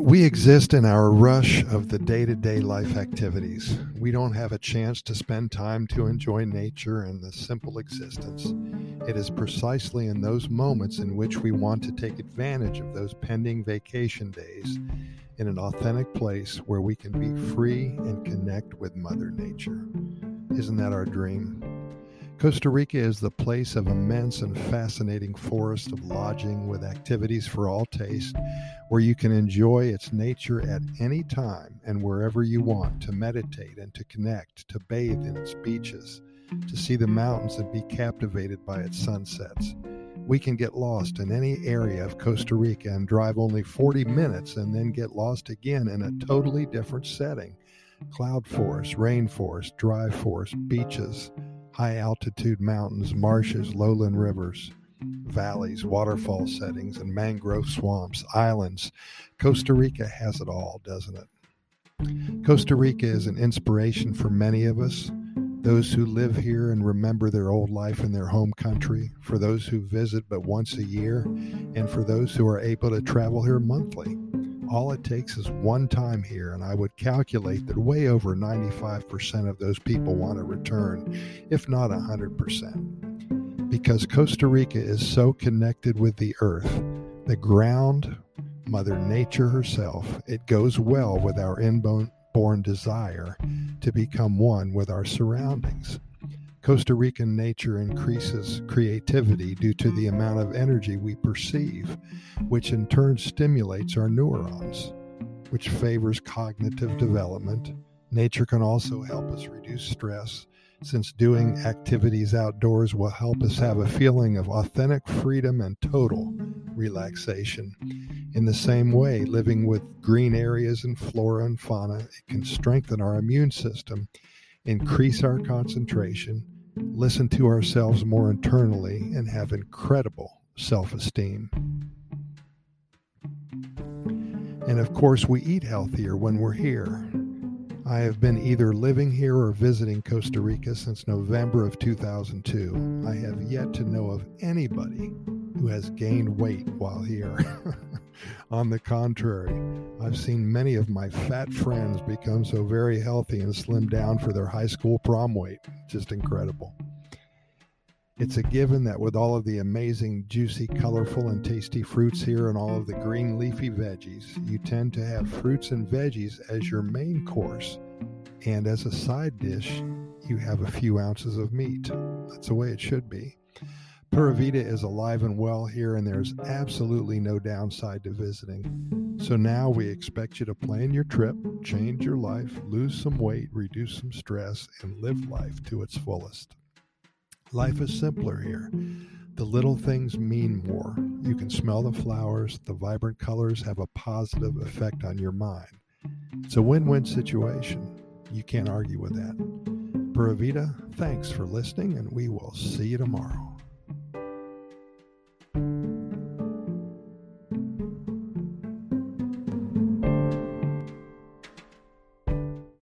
We exist in our rush of the day to day life activities. We don't have a chance to spend time to enjoy nature and the simple existence. It is precisely in those moments in which we want to take advantage of those pending vacation days in an authentic place where we can be free and connect with Mother Nature. Isn't that our dream? Costa Rica is the place of immense and fascinating forest of lodging with activities for all taste, where you can enjoy its nature at any time and wherever you want to meditate and to connect, to bathe in its beaches, to see the mountains and be captivated by its sunsets. We can get lost in any area of Costa Rica and drive only 40 minutes and then get lost again in a totally different setting cloud forest, rainforest, dry forest, beaches high altitude mountains, marshes, lowland rivers, valleys, waterfall settings, and mangrove swamps, islands. Costa Rica has it all, doesn't it? Costa Rica is an inspiration for many of us, those who live here and remember their old life in their home country, for those who visit but once a year, and for those who are able to travel here monthly. All it takes is one time here, and I would calculate that way over 95% of those people want to return, if not 100%. Because Costa Rica is so connected with the earth, the ground, Mother Nature herself, it goes well with our inborn desire to become one with our surroundings. Costa Rican nature increases creativity due to the amount of energy we perceive, which in turn stimulates our neurons, which favors cognitive development. Nature can also help us reduce stress, since doing activities outdoors will help us have a feeling of authentic freedom and total relaxation. In the same way, living with green areas and flora and fauna, it can strengthen our immune system increase our concentration, listen to ourselves more internally, and have incredible self esteem. And of course, we eat healthier when we're here. I have been either living here or visiting Costa Rica since November of 2002. I have yet to know of anybody who has gained weight while here. On the contrary, I've seen many of my fat friends become so very healthy and slim down for their high school prom weight. Just incredible. It's a given that with all of the amazing, juicy, colorful, and tasty fruits here and all of the green leafy veggies, you tend to have fruits and veggies as your main course. And as a side dish, you have a few ounces of meat. That's the way it should be. Pura Vida is alive and well here, and there's absolutely no downside to visiting. So now we expect you to plan your trip, change your life, lose some weight, reduce some stress, and live life to its fullest. Life is simpler here. The little things mean more. You can smell the flowers, the vibrant colors have a positive effect on your mind. It's a win win situation. You can't argue with that. Pura Vida, thanks for listening, and we will see you tomorrow.